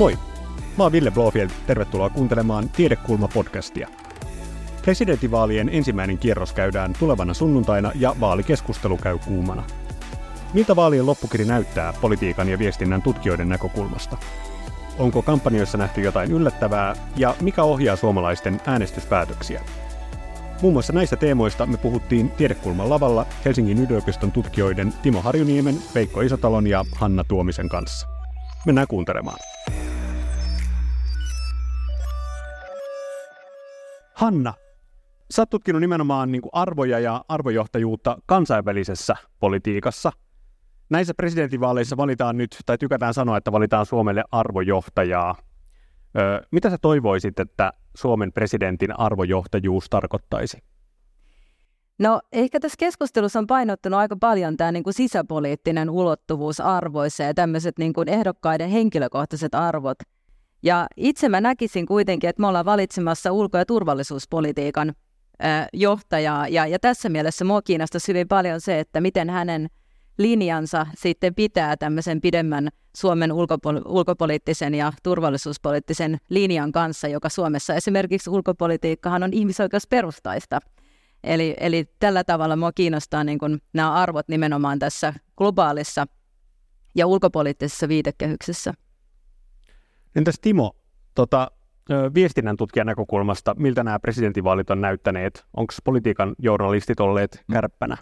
Moi! Mä oon Ville Blofield. Tervetuloa kuuntelemaan Tiedekulma-podcastia. Presidentinvaalien ensimmäinen kierros käydään tulevana sunnuntaina ja vaalikeskustelu käy kuumana. Miltä vaalien loppukiri näyttää politiikan ja viestinnän tutkijoiden näkökulmasta? Onko kampanjoissa nähty jotain yllättävää ja mikä ohjaa suomalaisten äänestyspäätöksiä? Muun muassa näistä teemoista me puhuttiin Tiedekulman lavalla Helsingin yliopiston tutkijoiden Timo Harjuniemen, Veikko Isotalon ja Hanna Tuomisen kanssa. Mennään kuuntelemaan. Hanna, sä oot tutkinut nimenomaan niin kuin arvoja ja arvojohtajuutta kansainvälisessä politiikassa. Näissä presidentinvaaleissa valitaan nyt, tai tykätään sanoa, että valitaan Suomelle arvojohtajaa. Öö, mitä sä toivoisit, että Suomen presidentin arvojohtajuus tarkoittaisi? No ehkä tässä keskustelussa on painottunut aika paljon tämä niin kuin sisäpoliittinen ulottuvuus arvoissa ja tämmöiset niin kuin ehdokkaiden henkilökohtaiset arvot. Ja itse mä näkisin kuitenkin, että me ollaan valitsemassa ulko- ja turvallisuuspolitiikan johtajaa. Ja, ja tässä mielessä mua kiinnostaisi hyvin paljon se, että miten hänen linjansa sitten pitää tämmöisen pidemmän Suomen ulkopol- ulkopoliittisen ja turvallisuuspoliittisen linjan kanssa, joka Suomessa esimerkiksi ulkopolitiikkahan on ihmisoikeusperustaista. Eli, eli tällä tavalla minua kiinnostaa niin kuin nämä arvot nimenomaan tässä globaalissa ja ulkopoliittisessa viitekehyksessä. Entäs Timo, tota, viestinnän tutkijan näkökulmasta, miltä nämä presidentinvaalit on näyttäneet? Onko politiikan journalistit olleet mm. kärppänä?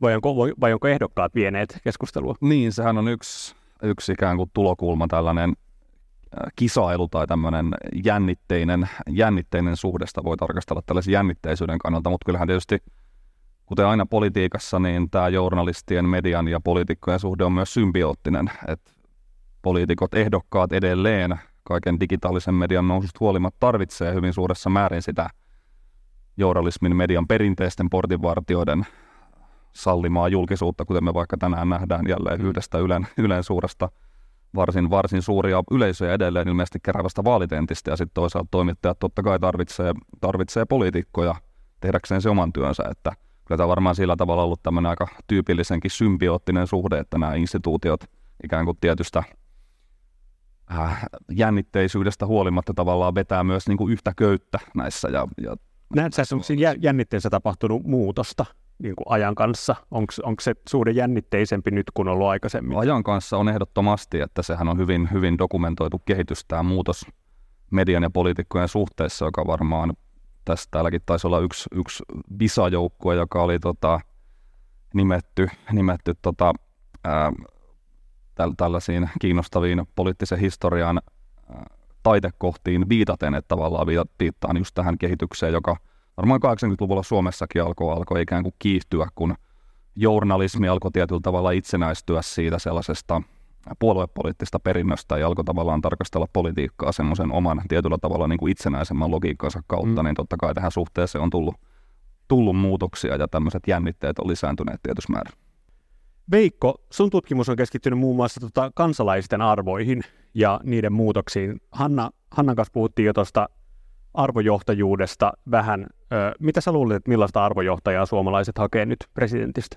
Vai onko, vai onko ehdokkaat vieneet keskustelua? Niin, sehän on yksi, yksi ikään kuin tulokulma, tällainen kisailu tai tämmöinen jännitteinen, jännitteinen suhdesta voi tarkastella tällaisen jännitteisyyden kannalta, mutta kyllähän tietysti kuten aina politiikassa, niin tämä journalistien, median ja poliitikkojen suhde on myös symbioottinen, että poliitikot, ehdokkaat edelleen. Kaiken digitaalisen median noususta huolimatta tarvitsee hyvin suuressa määrin sitä journalismin median perinteisten portinvartioiden sallimaa julkisuutta, kuten me vaikka tänään nähdään jälleen yhdestä Ylen, Ylen suuresta varsin, varsin suuria yleisöjä edelleen ilmeisesti keräävästä vaalitentistä. Ja sitten toisaalta toimittajat totta kai tarvitsee, tarvitsee poliitikkoja tehdäkseen se oman työnsä, että kyllä tämä varmaan sillä tavalla ollut tämmöinen aika tyypillisenkin symbioottinen suhde, että nämä instituutiot ikään kuin tietystä äh, jännitteisyydestä huolimatta tavallaan vetää myös niin kuin yhtä köyttä näissä. Ja, ja Näetkö onko siinä jännitteessä tapahtunut muutosta? niin kuin ajan kanssa? Onko se suhde jännitteisempi nyt kuin ollut aikaisemmin? Ajan kanssa on ehdottomasti, että sehän on hyvin, hyvin dokumentoitu kehitys, tämä muutos median ja poliitikkojen suhteessa, joka varmaan tässä täälläkin taisi olla yksi, yksi visajoukkue, joka oli tota, nimetty, nimetty tota, ää, tällaisiin kiinnostaviin poliittisen historian ää, taitekohtiin viitaten, että tavallaan viittaan just tähän kehitykseen, joka – varmaan 80-luvulla Suomessakin alkoi, alkoi ikään kuin kiihtyä, kun journalismi alkoi tietyllä tavalla itsenäistyä siitä sellaisesta puoluepoliittista perinnöstä ja alkoi tavallaan tarkastella politiikkaa semmoisen oman tietyllä tavalla niin kuin itsenäisemmän logiikkansa kautta, mm. niin totta kai tähän suhteeseen on tullut, tullut muutoksia ja tämmöiset jännitteet on lisääntyneet tietyssä määrin. Veikko, sun tutkimus on keskittynyt muun muassa tota kansalaisten arvoihin ja niiden muutoksiin. Hanna, Hannan kanssa puhuttiin jo tuosta arvojohtajuudesta vähän. Mitä sä luulet, että millaista arvojohtajaa suomalaiset hakee nyt presidentistä?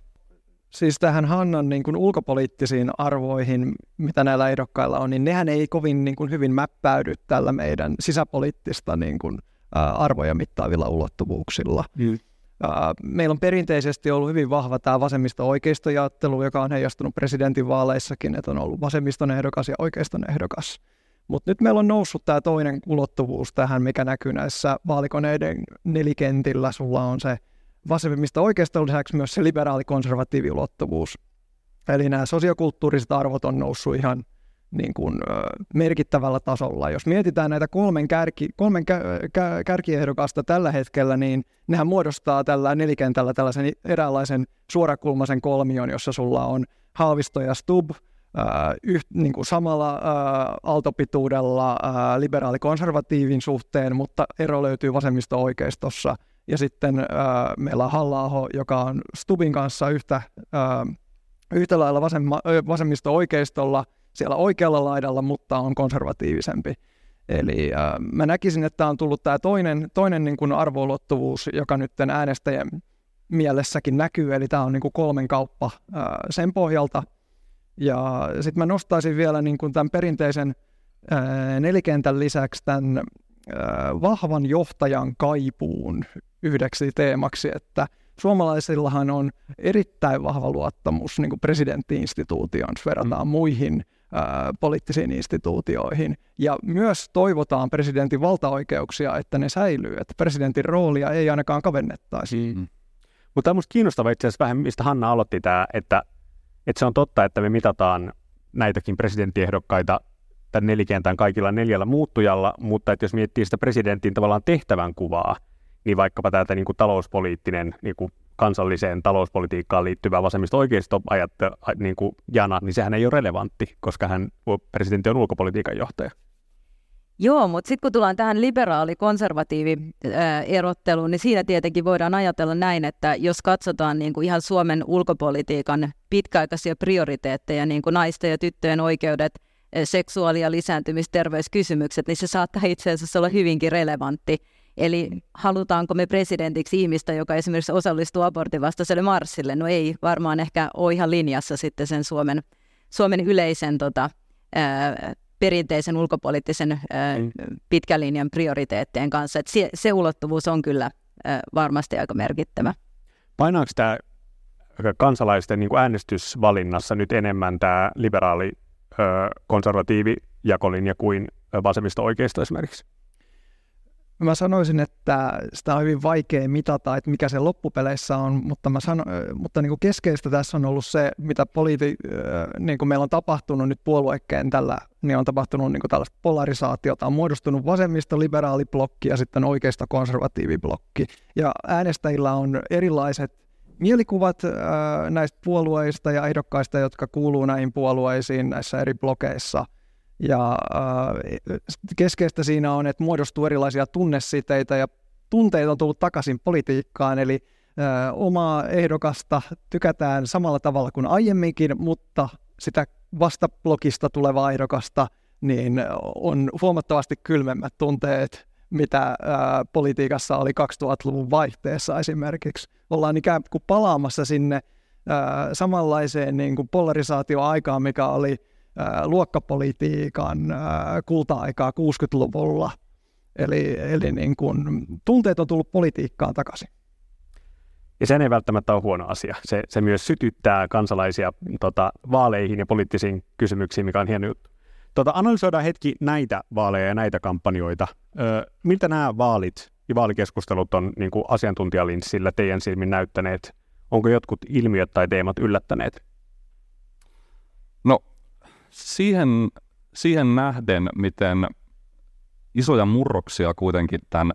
Siis tähän Hannan niin kuin ulkopoliittisiin arvoihin, mitä näillä ehdokkailla on, niin nehän ei kovin niin kuin hyvin mäppäydy tällä meidän sisäpoliittista niin kuin, ä, arvoja mittaavilla ulottuvuuksilla. Mm. Meillä on perinteisesti ollut hyvin vahva tämä vasemmisto-oikeistojaottelu, joka on heijastunut presidentinvaaleissakin, että on ollut vasemmiston ehdokas ja oikeiston ehdokas. Mutta nyt meillä on noussut tämä toinen ulottuvuus tähän, mikä näkyy näissä vaalikoneiden nelikentillä. Sulla on se vasemmista oikeastaan lisäksi myös se liberaali-konservatiivi ulottuvuus. Eli nämä sosiokulttuuriset arvot on noussut ihan niin kuin, merkittävällä tasolla. Jos mietitään näitä kolmen, kärki, kolmen kä, kä, kärkiehdokasta tällä hetkellä, niin nehän muodostaa tällä nelikentällä tällaisen eräänlaisen suorakulmaisen kolmion, jossa sulla on Haavisto ja Stub – yht, niin kuin samalla äh, aaltopituudella äh, liberaali-konservatiivin suhteen, mutta ero löytyy vasemmisto-oikeistossa. Ja sitten äh, meillä on halla joka on Stubin kanssa yhtä, äh, yhtä lailla vasemma, vasemmisto-oikeistolla siellä oikealla laidalla, mutta on konservatiivisempi. Eli äh, mä näkisin, että on tullut tämä toinen, toinen niin kuin arvoulottuvuus, joka nyt äänestäjän mielessäkin näkyy, eli tämä on niin kuin kolmen kauppa äh, sen pohjalta – ja sitten mä nostaisin vielä niin kuin tämän perinteisen nelikentän lisäksi tämän vahvan johtajan kaipuun yhdeksi teemaksi, että suomalaisillahan on erittäin vahva luottamus niin kuin presidenttiinstituutioon, jos verrataan mm. muihin poliittisiin instituutioihin. Ja myös toivotaan presidentin valtaoikeuksia, että ne säilyy, että presidentin roolia ei ainakaan kavennettaisi. Mm. Mutta tämä on minusta kiinnostava itse asiassa vähän, mistä Hanna aloitti tämä, että, että se on totta, että me mitataan näitäkin presidenttiehdokkaita tämän nelikentän kaikilla neljällä muuttujalla, mutta että jos miettii sitä presidentin tavallaan tehtävän kuvaa, niin vaikkapa täältä niin kuin talouspoliittinen niin kuin kansalliseen talouspolitiikkaan liittyvä vasemmista oikeisto niin kuin jana, niin sehän ei ole relevantti, koska hän presidentti on ulkopolitiikan johtaja. Joo, mutta sitten kun tullaan tähän liberaali-konservatiivi-erotteluun, niin siinä tietenkin voidaan ajatella näin, että jos katsotaan niin kuin ihan Suomen ulkopolitiikan pitkäaikaisia prioriteetteja, niin kuin naisten ja tyttöjen oikeudet, seksuaali- ja lisääntymisterveyskysymykset, niin se saattaa itse asiassa olla hyvinkin relevantti. Eli halutaanko me presidentiksi ihmistä, joka esimerkiksi osallistuu abortin vastaiselle marssille? No ei varmaan ehkä ole ihan linjassa sitten sen Suomen, Suomen yleisen tota, ää, perinteisen ulkopoliittisen ää, mm. pitkän linjan prioriteettien kanssa. Et se, se ulottuvuus on kyllä ää, varmasti aika merkittävä. Painaako tämä kansalaisten niin äänestysvalinnassa nyt enemmän tämä liberaali konservatiivi jakolinja kuin vasemmista oikeista esimerkiksi? Mä sanoisin, että sitä on hyvin vaikea mitata, että mikä se loppupeleissä on, mutta, mä sano, mutta niin kuin keskeistä tässä on ollut se, mitä poliiti, niin kuin meillä on tapahtunut nyt puoluekentällä, niin on tapahtunut niin kuin tällaista polarisaatiota, on muodostunut vasemmista liberaaliblokki ja sitten oikeista konservatiiviblokki. Ja äänestäjillä on erilaiset mielikuvat näistä puolueista ja ehdokkaista, jotka kuuluu näihin puolueisiin näissä eri blokeissa – ja äh, keskeistä siinä on, että muodostuu erilaisia tunnesiteitä ja tunteita on tullut takaisin politiikkaan, eli äh, omaa ehdokasta tykätään samalla tavalla kuin aiemminkin, mutta sitä vastablogista tulevaa ehdokasta niin on huomattavasti kylmemmät tunteet, mitä äh, politiikassa oli 2000-luvun vaihteessa esimerkiksi. Ollaan ikään kuin palaamassa sinne samanlaiseen niin kuin polarisaatioaikaan, mikä oli luokkapolitiikan kulta-aikaa 60-luvulla. Eli, eli niin kuin, tunteet on tullut politiikkaan takaisin. Ja sen ei välttämättä ole huono asia. Se, se myös sytyttää kansalaisia tota, vaaleihin ja poliittisiin kysymyksiin, mikä on hieno juttu. Tota, analysoidaan hetki näitä vaaleja ja näitä kampanjoita. Ö, miltä nämä vaalit ja vaalikeskustelut on niin kuin asiantuntijalinssillä teidän silmin näyttäneet? Onko jotkut ilmiöt tai teemat yllättäneet? No siihen, siihen nähden, miten isoja murroksia kuitenkin tämän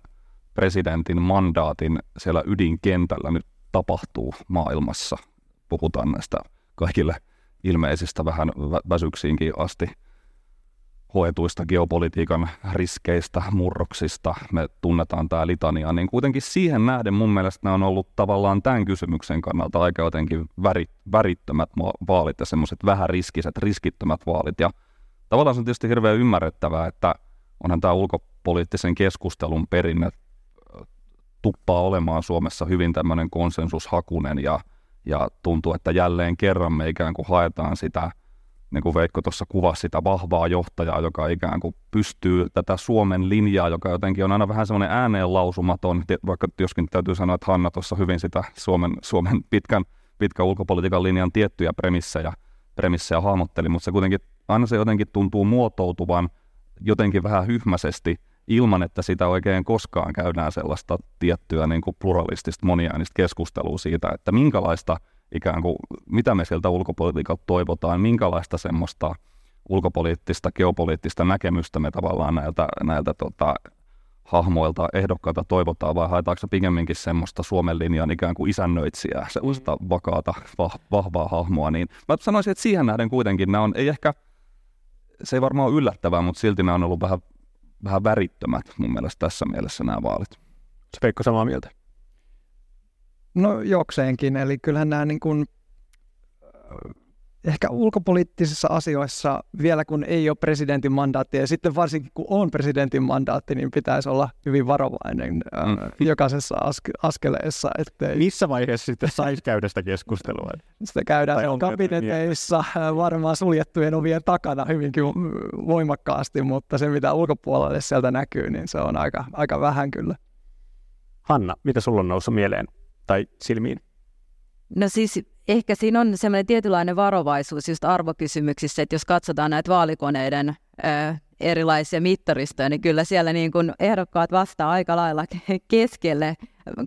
presidentin mandaatin siellä ydinkentällä nyt tapahtuu maailmassa. Puhutaan näistä kaikille ilmeisistä vähän väsyksiinkin asti hoetuista geopolitiikan riskeistä, murroksista, me tunnetaan tämä litania, niin kuitenkin siihen nähden mun mielestä nämä on ollut tavallaan tämän kysymyksen kannalta aika jotenkin väri, värittömät vaalit ja semmoiset vähän riskiset, riskittömät vaalit. Ja tavallaan se on tietysti hirveän ymmärrettävää, että onhan tämä ulkopoliittisen keskustelun perinne tuppaa olemaan Suomessa hyvin tämmöinen konsensushakunen ja, ja tuntuu, että jälleen kerran me ikään kuin haetaan sitä – niin kuin Veikko tuossa kuvasi sitä vahvaa johtajaa, joka ikään kuin pystyy tätä Suomen linjaa, joka jotenkin on aina vähän semmoinen ääneen lausumaton, vaikka joskin täytyy sanoa, että Hanna tuossa hyvin sitä Suomen, Suomen pitkän, pitkän ulkopolitiikan linjan tiettyjä premissejä, premissejä hahmotteli, mutta se kuitenkin aina se jotenkin tuntuu muotoutuvan jotenkin vähän hyhmäisesti ilman, että sitä oikein koskaan käydään sellaista tiettyä niin kuin pluralistista moniäänistä keskustelua siitä, että minkälaista – ikään kuin, mitä me sieltä ulkopolitiikalta toivotaan, minkälaista semmoista ulkopoliittista, geopoliittista näkemystä me tavallaan näiltä, näiltä tota, hahmoilta, ehdokkailta toivotaan, vai haetaanko pikemminkin semmoista Suomen linjan ikään kuin isännöitsijää, sellaista mm. vakaata, vah, vahvaa hahmoa, niin mä sanoisin, että siihen nähden kuitenkin nämä on, ei ehkä, se ei varmaan ole yllättävää, mutta silti nämä on ollut vähän, vähän värittömät mun mielestä tässä mielessä nämä vaalit. Se Veikko samaa mieltä? No jokseenkin, eli kyllähän nämä niin kuin, ehkä ulkopoliittisissa asioissa vielä kun ei ole presidentin mandaatti ja sitten varsinkin kun on presidentin mandaatti, niin pitäisi olla hyvin varovainen mm. jokaisessa aske- askeleessa. Ettei... Missä vaiheessa sitten saisi käydä sitä keskustelua? Sitä käydään kabineteissa varmaan suljettujen ovien takana hyvinkin voimakkaasti, mutta se mitä ulkopuolelle sieltä näkyy, niin se on aika, aika vähän kyllä. Hanna, mitä sulla on noussut mieleen tai silmiin? No siis ehkä siinä on semmoinen tietynlainen varovaisuus just arvokysymyksissä, että jos katsotaan näitä vaalikoneiden ö, erilaisia mittaristoja, niin kyllä siellä niin kuin ehdokkaat vastaa aika lailla keskelle.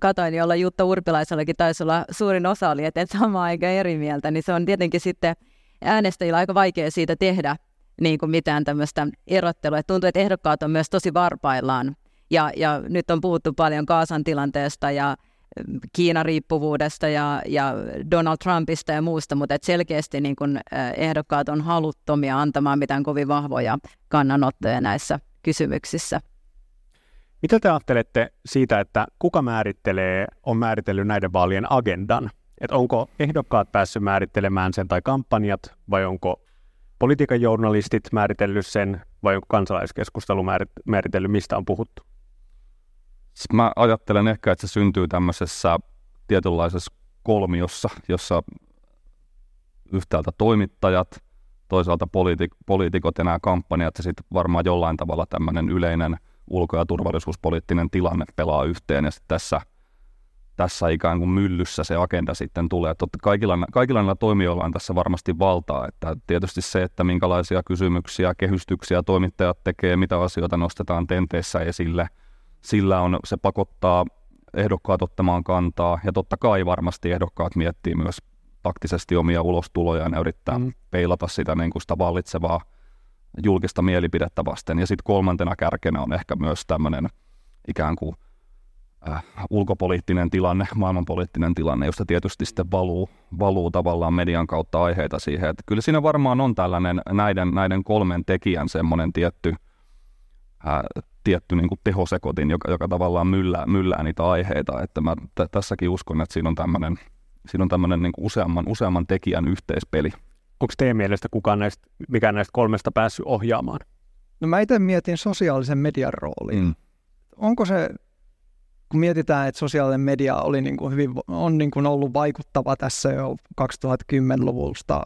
Katoin, jolla Jutta Urpilaisellakin taisi olla suurin osa oli, että samaan aika eri mieltä, niin se on tietenkin sitten äänestäjillä aika vaikea siitä tehdä niin kuin mitään tämmöistä erottelua. Et tuntuu, että ehdokkaat on myös tosi varpaillaan. Ja, ja nyt on puhuttu paljon Kaasan tilanteesta ja Kiina-riippuvuudesta ja, ja Donald Trumpista ja muusta, mutta et selkeästi niin kun, ehdokkaat on haluttomia antamaan mitään kovin vahvoja kannanottoja näissä kysymyksissä. Mitä te ajattelette siitä, että kuka määrittelee, on määritellyt näiden vaalien agendan? Et onko ehdokkaat päässyt määrittelemään sen tai kampanjat, vai onko politiikan journalistit määritellyt sen, vai onko kansalaiskeskustelu määritellyt, mistä on puhuttu? Mä ajattelen ehkä, että se syntyy tämmöisessä tietynlaisessa kolmiossa, jossa yhtäältä toimittajat, toisaalta poliitik- poliitikot ja nämä kampanjat ja sitten varmaan jollain tavalla tämmöinen yleinen ulko- ja turvallisuuspoliittinen tilanne pelaa yhteen ja sitten tässä, tässä ikään kuin myllyssä se agenda sitten tulee. Totta kaikilla, kaikilla näillä toimijoilla on tässä varmasti valtaa, että tietysti se, että minkälaisia kysymyksiä, kehystyksiä toimittajat tekee, mitä asioita nostetaan tenteessä esille – sillä on, se pakottaa ehdokkaat ottamaan kantaa, ja totta kai varmasti ehdokkaat miettii myös taktisesti omia ulostulojaan ja yrittää mm. peilata sitä, niin kuin sitä vallitsevaa julkista mielipidettä vasten. Ja sitten kolmantena kärkenä on ehkä myös tämmöinen ikään kuin äh, ulkopoliittinen tilanne, maailmanpoliittinen tilanne, josta tietysti sitten valuu, valuu tavallaan median kautta aiheita siihen. Että kyllä siinä varmaan on tällainen näiden, näiden kolmen tekijän semmoinen tietty äh, tietty niin kuin tehosekotin, joka, joka tavallaan myllää, myllää niitä aiheita. Että mä t- tässäkin uskon, että siinä on tämmöinen siinä on tämmöinen niin useamman, useamman tekijän yhteispeli. Onko teidän mielestä kukaan näistä, mikä näistä kolmesta päässyt ohjaamaan? No mä itse mietin sosiaalisen median roolia. Mm. Onko se, kun mietitään, että sosiaalinen media oli niin kuin hyvin, on niin kuin ollut vaikuttava tässä jo 2010-luvulta,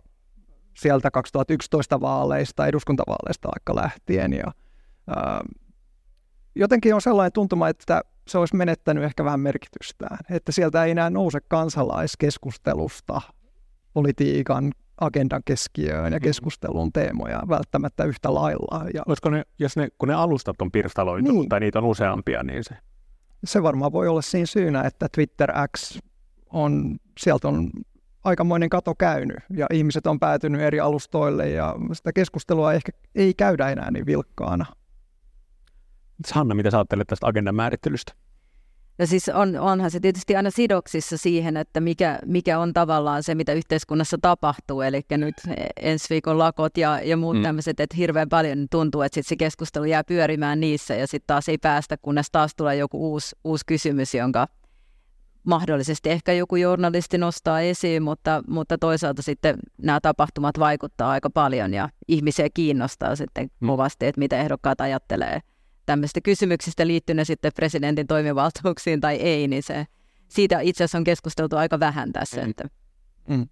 sieltä 2011 vaaleista, eduskuntavaaleista vaikka lähtien, ja jotenkin on sellainen tuntuma, että se olisi menettänyt ehkä vähän merkitystään. Että sieltä ei enää nouse kansalaiskeskustelusta politiikan agendan keskiöön ja mm. keskustelun teemoja välttämättä yhtä lailla. Ja... Olisiko ne, jos ne, kun ne alustat on pirstaloitu niin. tai niitä on useampia, niin se... Se varmaan voi olla siinä syynä, että Twitter X on, sieltä on aikamoinen kato käynyt ja ihmiset on päätynyt eri alustoille ja sitä keskustelua ehkä ei käydä enää niin vilkkaana. Hanna, mitä sä ajattelet tästä agendan määrittelystä? No siis on, onhan se tietysti aina sidoksissa siihen, että mikä, mikä on tavallaan se, mitä yhteiskunnassa tapahtuu. Eli nyt ensi viikon lakot ja, ja muut mm. tämmöiset, että hirveän paljon tuntuu, että sit se keskustelu jää pyörimään niissä ja sitten taas ei päästä, kunnes taas tulee joku uusi, uusi kysymys, jonka mahdollisesti ehkä joku journalisti nostaa esiin, mutta, mutta toisaalta sitten nämä tapahtumat vaikuttaa aika paljon ja ihmisiä kiinnostaa sitten mm. kovasti, että mitä ehdokkaat ajattelee – tämmöistä kysymyksistä liittyneen sitten presidentin toimivaltuuksiin tai ei, niin se, siitä itse asiassa on keskusteltu aika vähän tässä. Mm. Että. Mm.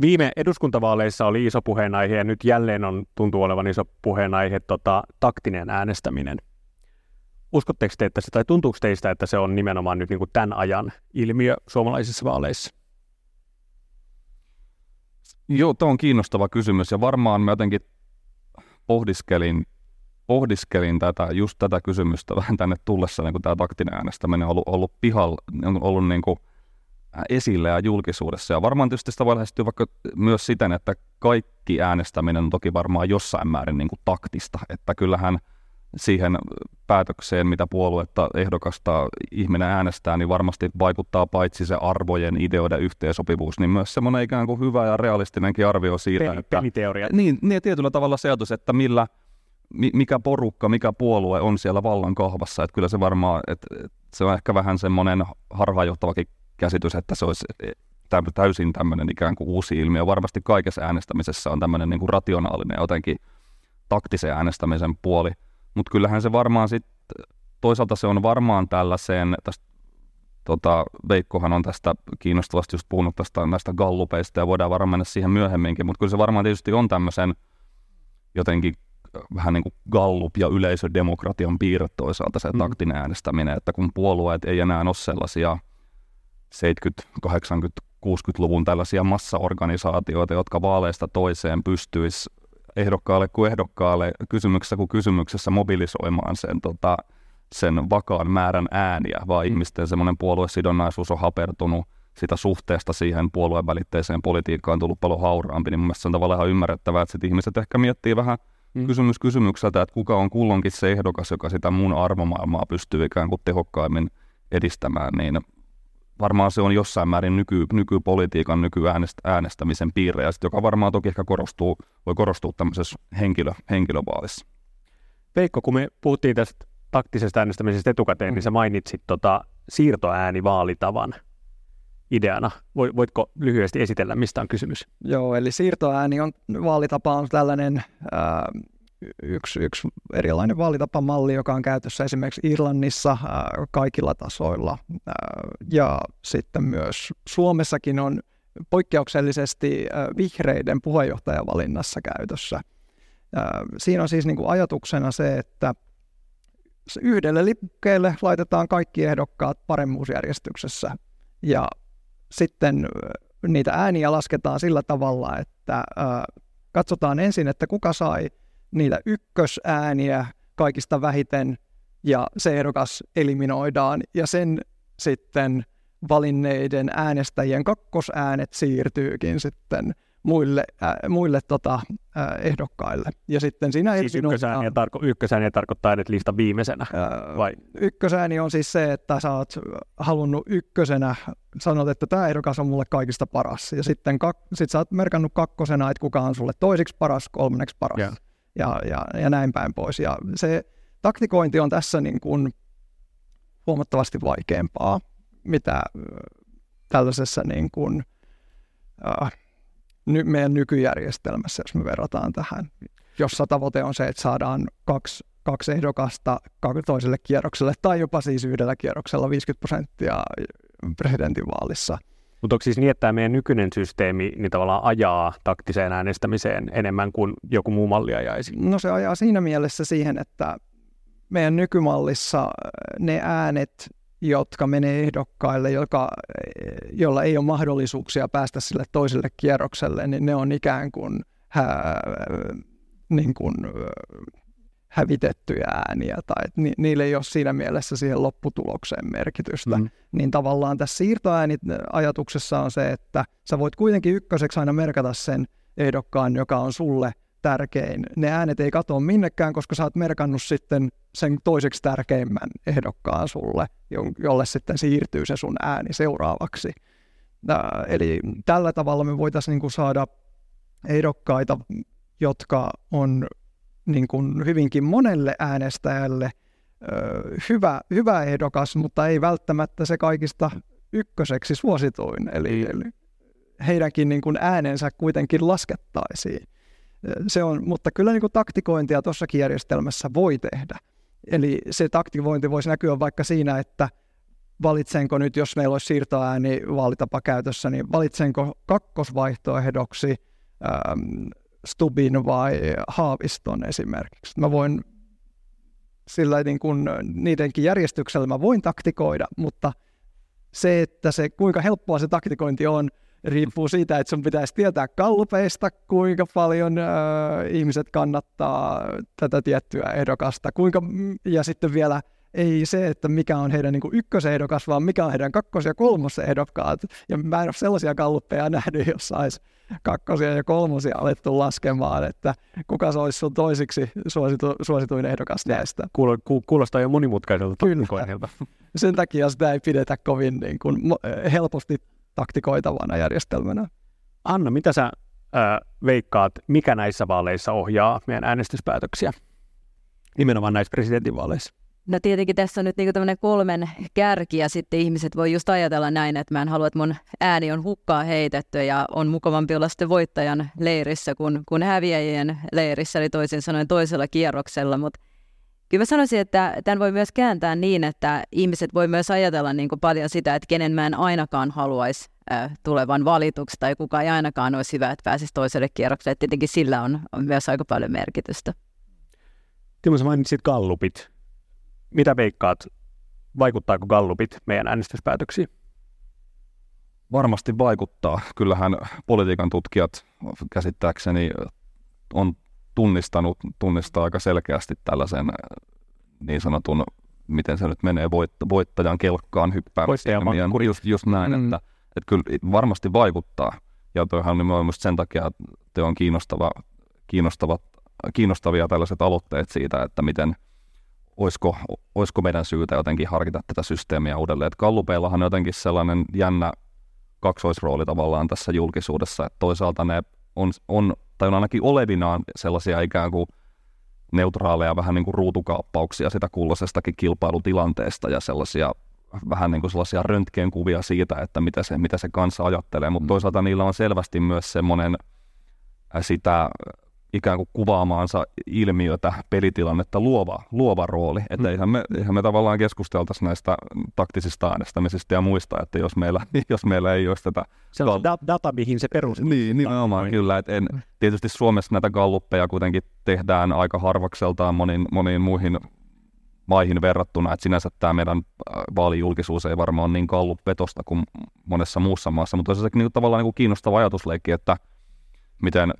Viime eduskuntavaaleissa oli iso puheenaihe ja nyt jälleen on, tuntuu olevan iso puheenaihe tota, taktinen äänestäminen. Uskotteko te, että se, tai tuntuuko teistä, että se on nimenomaan nyt niin kuin tämän ajan ilmiö suomalaisissa vaaleissa? Joo, tämä on kiinnostava kysymys ja varmaan mä jotenkin pohdiskelin pohdiskelin tätä, just tätä kysymystä vähän tänne tullessa, niin kun tämä taktinen äänestäminen on ollut, ollut pihalla, on ollut niin kuin esillä ja julkisuudessa. Ja varmaan tietysti sitä voi lähestyä vaikka myös siten, että kaikki äänestäminen on toki varmaan jossain määrin niin kuin taktista, että kyllähän siihen päätökseen, mitä puoluetta ehdokasta ihminen äänestää, niin varmasti vaikuttaa paitsi se arvojen, ideoiden yhteensopivuus, niin myös semmoinen ikään kuin hyvä ja realistinenkin arvio siitä, Peli, että... Peliteoria. Niin, niin tietyllä tavalla se ajatus, että millä – mikä porukka, mikä puolue on siellä vallan kahvassa. Että kyllä se varmaan, että se on ehkä vähän semmoinen harhaanjohtavakin käsitys, että se olisi täysin tämmöinen ikään kuin uusi ilmiö. Varmasti kaikessa äänestämisessä on tämmöinen niin kuin rationaalinen jotenkin taktisen äänestämisen puoli, mutta kyllähän se varmaan sitten, toisaalta se on varmaan tällaiseen, tästä tota, Veikkohan on tästä kiinnostavasti just puhunut tästä näistä gallupeista ja voidaan varmaan mennä siihen myöhemminkin, mutta kyllä se varmaan tietysti on tämmöisen jotenkin vähän niin kuin gallup ja yleisödemokratian piirre toisaalta se mm. taktinen äänestäminen, että kun puolueet ei enää ole sellaisia 70, 80, 60-luvun tällaisia massaorganisaatioita, jotka vaaleista toiseen pystyisi ehdokkaalle kuin ehdokkaalle, kysymyksessä kuin kysymyksessä mobilisoimaan sen, tota, sen vakaan määrän ääniä, vaan mm. ihmisten semmoinen puoluesidonnaisuus on hapertunut sitä suhteesta siihen puolueen välitteiseen politiikkaan tullut paljon hauraampi, niin mun mielestä se on tavallaan ihan ymmärrettävää, että sit ihmiset ehkä miettii vähän mm. kysymys kysymykseltä, että kuka on kulloinkin se ehdokas, joka sitä mun arvomaailmaa pystyy ikään kuin tehokkaimmin edistämään, niin varmaan se on jossain määrin nyky, nykypolitiikan, nykyäänestämisen piirre, ja sit, joka varmaan toki ehkä korostuu, voi korostua tämmöisessä henkilö, henkilövaalissa. Veikko, kun me puhuttiin tästä taktisesta äänestämisestä etukäteen, mm. niin sä mainitsit tota siirtoäänivaalitavan ideana. Voitko lyhyesti esitellä, mistä on kysymys? Joo, eli siirtoääni on vaalitapa on tällainen ää, yksi, yksi erilainen vaalitapamalli, joka on käytössä esimerkiksi Irlannissa ää, kaikilla tasoilla. Ää, ja sitten myös Suomessakin on poikkeuksellisesti ää, vihreiden puheenjohtajavalinnassa käytössä. Ää, siinä on siis niin kuin ajatuksena se, että yhdelle lipukkeelle laitetaan kaikki ehdokkaat paremmuusjärjestyksessä ja sitten niitä ääniä lasketaan sillä tavalla, että katsotaan ensin, että kuka sai niitä ykkösääniä kaikista vähiten ja se ehdokas eliminoidaan ja sen sitten valinneiden äänestäjien kakkosäänet siirtyykin sitten muille, äh, muille tota, äh, ehdokkaille. Ja sitten siinä siis ykkösääni, tarko- ykkösääni tarkoittaa edet lista viimeisenä, äh, vai? Ykkösääni on siis se, että sä oot halunnut ykkösenä, sanot, että tämä ehdokas on mulle kaikista paras. Ja sitten kak- sit sä oot merkannut kakkosena, että kuka on sulle toisiksi paras, kolmanneksi paras. Yeah. Ja, ja, ja näin päin pois. Ja se taktikointi on tässä niin kuin huomattavasti vaikeampaa, mitä tällaisessa niin kuin, äh, ny, meidän nykyjärjestelmässä, jos me verrataan tähän, jossa tavoite on se, että saadaan kaksi, kaksi ehdokasta toiselle kierrokselle tai jopa siis yhdellä kierroksella 50 prosenttia presidentinvaalissa. Mutta onko siis niin, että tämä meidän nykyinen systeemi niin tavallaan ajaa taktiseen äänestämiseen enemmän kuin joku muu malli ajaisi? No se ajaa siinä mielessä siihen, että meidän nykymallissa ne äänet, jotka menee ehdokkaille, joka, jolla ei ole mahdollisuuksia päästä sille toiselle kierrokselle, niin ne on ikään kuin, hä, niin kuin hävitettyjä ääniä tai ni, niillä ei ole siinä mielessä siihen lopputulokseen merkitystä. Mm. Niin tavallaan tässä siirtoäänit ajatuksessa on se, että sä voit kuitenkin ykköseksi aina merkata sen ehdokkaan, joka on sulle tärkein. Ne äänet ei katoa minnekään, koska sä oot merkannut sitten sen toiseksi tärkeimmän ehdokkaan sulle, jolle sitten siirtyy se sun ääni seuraavaksi. Eli tällä tavalla me voitaisiin niin kuin saada ehdokkaita, jotka on niin kuin hyvinkin monelle äänestäjälle hyvä, hyvä ehdokas, mutta ei välttämättä se kaikista ykköseksi suosituin. Eli, niin. eli heidänkin niin kuin äänensä kuitenkin laskettaisiin. Se on, mutta kyllä niin kuin taktikointia tuossakin järjestelmässä voi tehdä. Eli se taktikointi voisi näkyä vaikka siinä, että valitsenko nyt, jos meillä olisi siirtoääni vaalitapa käytössä, niin valitsenko kakkosvaihtoehdoksi ähm, Stubin vai Haaviston esimerkiksi. Mä voin sillä niin kuin niidenkin järjestyksellä mä voin taktikoida, mutta se, että se, kuinka helppoa se taktikointi on, riippuu siitä, että sun pitäisi tietää kallupeista, kuinka paljon äh, ihmiset kannattaa tätä tiettyä ehdokasta, kuinka, ja sitten vielä ei se, että mikä on heidän niin ykkösehdokas, vaan mikä on heidän kakkos- ja kolmosehdokkaat. Ja mä en ole sellaisia kalluppeja nähnyt, jossa olisi kakkosia ja kolmosia alettu laskemaan, että kuka se olisi sun toisiksi suositu, suosituin ehdokas näistä. Kuulostaa jo monimutkaiselta taktikoinnilta. Sen takia sitä ei pidetä kovin niin kuin, helposti taktikoitavana järjestelmänä. Anna, mitä sä äh, veikkaat, mikä näissä vaaleissa ohjaa meidän äänestyspäätöksiä? Nimenomaan näissä presidentinvaaleissa. No tietenkin tässä on nyt niinku tämmöinen kolmen kärki ja sitten ihmiset voi just ajatella näin, että mä en halua, että mun ääni on hukkaa heitetty ja on mukavampi olla sitten voittajan leirissä kuin, kuin häviäjien leirissä, eli toisin sanoen toisella kierroksella, mutta kyllä mä sanoisin, että tämän voi myös kääntää niin, että ihmiset voi myös ajatella niin kuin paljon sitä, että kenen mä en ainakaan haluaisi äh, tulevan valituksi tai kuka ei ainakaan olisi hyvä, että pääsisi toiselle kierrokselle. Tietenkin sillä on, on myös aika paljon merkitystä. Timo, sä mainitsit gallupit. Mitä veikkaat, vaikuttaako gallupit meidän äänestyspäätöksiin? Varmasti vaikuttaa. Kyllähän politiikan tutkijat käsittääkseni on tunnistanut, tunnistaa aika selkeästi tällaisen niin sanotun, miten se nyt menee, voittajan kelkkaan hyppäämisen. Just, just näin, mm. että, että kyllä varmasti vaikuttaa. Ja toihan on myös sen takia, että te on kiinnostava, kiinnostava, kiinnostavia tällaiset aloitteet siitä, että miten, olisiko, olisiko meidän syytä jotenkin harkita tätä systeemiä uudelleen. Että Gallupeillahan on jotenkin sellainen jännä kaksoisrooli tavallaan tässä julkisuudessa, että toisaalta ne on, on tai on ainakin olevinaan sellaisia ikään kuin neutraaleja vähän niin kuin ruutukaappauksia sitä kulloisestakin kilpailutilanteesta ja sellaisia vähän niin kuin sellaisia röntgenkuvia siitä, että mitä se, mitä se kanssa ajattelee, mutta mm. toisaalta niillä on selvästi myös semmoinen sitä ikään kuin kuvaamaansa ilmiötä, pelitilannetta luova, luova rooli. Että mm. eihän, me, eihän me tavallaan keskusteltaisi näistä taktisista äänestämisistä ja muista, että jos meillä, jos meillä ei olisi tätä... Se on gal- data, mihin se perustuu. Niin, nimenomaan kyllä. Että en, tietysti Suomessa näitä galluppeja kuitenkin tehdään aika harvakseltaan moniin, moniin muihin maihin verrattuna, että sinänsä tämä meidän äh, vaalijulkisuus ei varmaan ole niin galluppetosta kuin monessa muussa maassa, mutta se niin tavallaan niin kuin kiinnostava ajatusleikki, että miten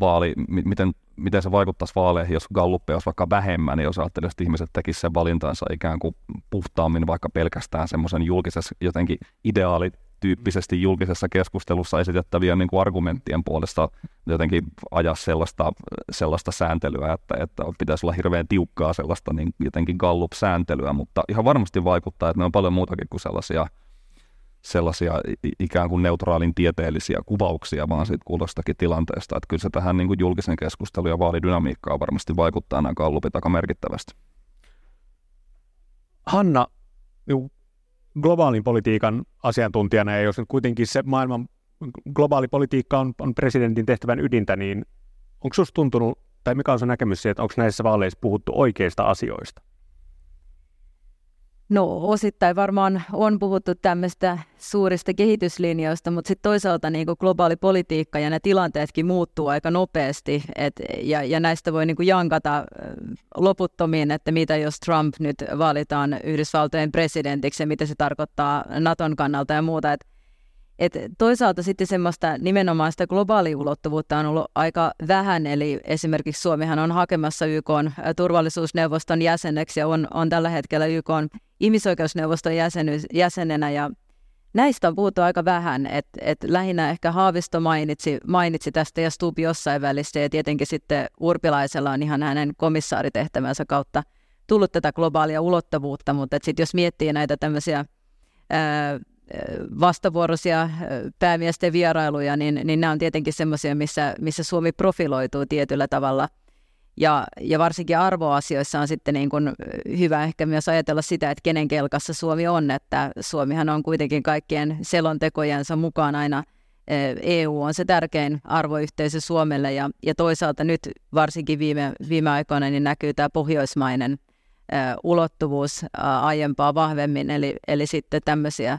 vaali, miten, miten se vaikuttaisi vaaleihin, jos galluppeja olisi vaikka vähemmän, niin jos ajattelisi, että ihmiset tekisivät sen valintansa ikään kuin puhtaammin vaikka pelkästään semmoisen julkisessa jotenkin ideaalityyppisesti julkisessa keskustelussa esitettävien niin kuin argumenttien puolesta jotenkin ajaa sellaista, sellaista sääntelyä, että, että pitäisi olla hirveän tiukkaa sellaista niin jotenkin gallup-sääntelyä, mutta ihan varmasti vaikuttaa, että ne on paljon muutakin kuin sellaisia – sellaisia ikään kuin neutraalin tieteellisiä kuvauksia, vaan siitä kuulostakin tilanteesta. Että kyllä se tähän niin kuin julkisen keskustelun ja vaalidynamiikkaan varmasti vaikuttaa nämä kallupit aika merkittävästi. Hanna, globaalin politiikan asiantuntijana, ja jos nyt kuitenkin se maailman globaali politiikka on, on presidentin tehtävän ydintä, niin onko sinusta tuntunut, tai mikä on se näkemys siitä, että onko näissä vaaleissa puhuttu oikeista asioista? No osittain varmaan on puhuttu tämmöistä suurista kehityslinjoista, mutta sitten toisaalta niin globaali politiikka ja ne tilanteetkin muuttuu aika nopeasti et, ja, ja näistä voi niin jankata loputtomiin, että mitä jos Trump nyt valitaan Yhdysvaltojen presidentiksi ja mitä se tarkoittaa Naton kannalta ja muuta. Et et toisaalta sitten semmoista nimenomaan sitä globaaliulottuvuutta on ollut aika vähän, eli esimerkiksi Suomihan on hakemassa YK turvallisuusneuvoston jäseneksi ja on, on tällä hetkellä YK ihmisoikeusneuvoston jäseny, jäsenenä ja näistä on puhuttu aika vähän, että et lähinnä ehkä Haavisto mainitsi, mainitsi tästä ja Stubb jossain välissä ja tietenkin sitten Urpilaisella on ihan hänen komissaaritehtävänsä kautta tullut tätä globaalia ulottuvuutta, mutta sitten jos miettii näitä tämmöisiä ää, vastavuoroisia päämiesten vierailuja, niin, niin nämä on tietenkin semmoisia, missä, missä Suomi profiloituu tietyllä tavalla. Ja, ja varsinkin arvoasioissa on sitten niin kuin hyvä ehkä myös ajatella sitä, että kenen kelkassa Suomi on, että Suomihan on kuitenkin kaikkien selontekojensa mukaan aina EU on se tärkein arvoyhteisö Suomelle ja, ja toisaalta nyt varsinkin viime, viime aikoina niin näkyy tämä pohjoismainen ulottuvuus aiempaa vahvemmin, eli, eli sitten tämmöisiä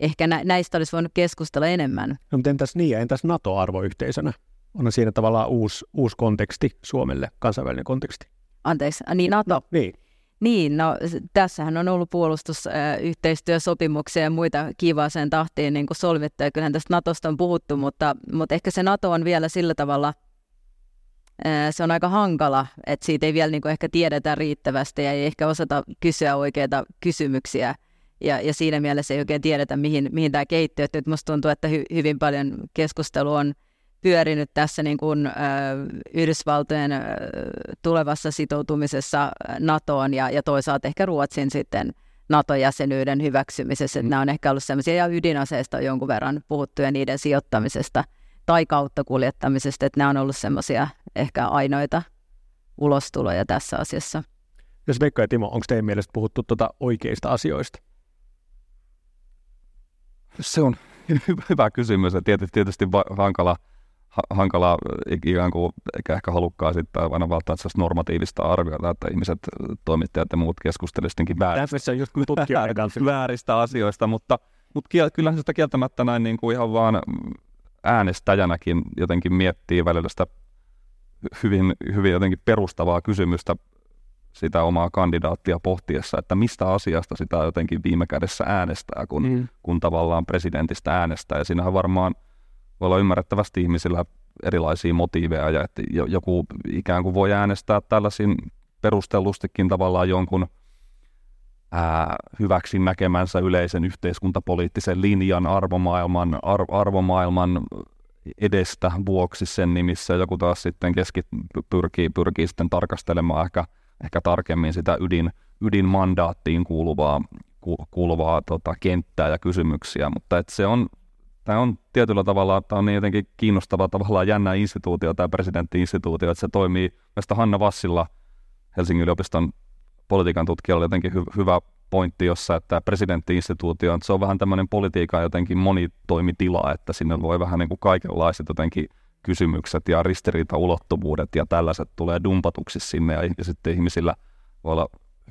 ehkä nä- näistä olisi voinut keskustella enemmän. No entäs niin, entäs NATO-arvoyhteisönä? On siinä tavallaan uusi, uusi konteksti Suomelle, kansainvälinen konteksti. Anteeksi, niin NATO? No, niin. Niin, no tässähän on ollut puolustusyhteistyösopimuksia ja muita kivaaseen tahtiin niin solvittu, ja kyllähän tästä Natosta on puhuttu, mutta, mutta ehkä se Nato on vielä sillä tavalla, se on aika hankala, että siitä ei vielä niin kuin ehkä tiedetä riittävästi ja ei ehkä osata kysyä oikeita kysymyksiä ja, ja siinä mielessä ei oikein tiedetä, mihin, mihin tämä kehittyy. Että nyt musta tuntuu, että hy, hyvin paljon keskustelu on pyörinyt tässä niin kuin, äh, Yhdysvaltojen äh, tulevassa sitoutumisessa NATOon ja, ja toisaalta ehkä Ruotsin sitten NATO-jäsenyyden hyväksymisessä. Mm. Nämä on ehkä ollut sellaisia, ja ydinaseista on jonkun verran puhuttu ja niiden sijoittamisesta tai kautta kuljettamisesta, että nämä on ollut semmoisia ehkä ainoita ulostuloja tässä asiassa. Jos Veikka ja Timo, onko teidän mielestä puhuttu tuota oikeista asioista? Se on hyvä kysymys ja tietysti, tietysti hankala, hankala ikään kuin, eikä ehkä halukkaa sitten aina välttämättä normatiivista arviota, että ihmiset, toimittajat ja muut keskustelisivat vääristä, just vääristä asioista, mutta, mutta kyllähän sitä kieltämättä näin niin kuin ihan vaan äänestäjänäkin jotenkin miettii välillä sitä hyvin, hyvin jotenkin perustavaa kysymystä sitä omaa kandidaattia pohtiessa, että mistä asiasta sitä jotenkin viime kädessä äänestää, kun, mm. kun tavallaan presidentistä äänestää. Ja siinähän varmaan voi olla ymmärrettävästi ihmisillä erilaisia motiiveja, ja että joku ikään kuin voi äänestää tällaisin perustellustikin tavallaan jonkun ää, hyväksi näkemänsä yleisen yhteiskuntapoliittisen linjan, arvomaailman, ar, arvomaailman edestä vuoksi sen nimissä. Joku taas sitten keskit, pyrkii, pyrkii sitten tarkastelemaan ehkä – ehkä tarkemmin sitä ydin, ydinmandaattiin kuuluvaa, ku, kuuluvaa tota, kenttää ja kysymyksiä, mutta et se on, tämä on tietyllä tavalla, että on niin jotenkin kiinnostava tavallaan jännä instituutio, tämä presidenttiinstituutio, että se toimii, Mielestäni Hanna Vassilla Helsingin yliopiston politiikan tutkijalla jotenkin hy, hyvä pointti, jossa että presidenttiinstituutio, että se on vähän tämmöinen politiikan jotenkin monitoimitila, että sinne voi vähän niin kuin kaikenlaiset jotenkin kysymykset ja ristiriitaulottuvuudet ja tällaiset tulee dumpatuksi sinne ja, ja sitten ihmisillä voi olla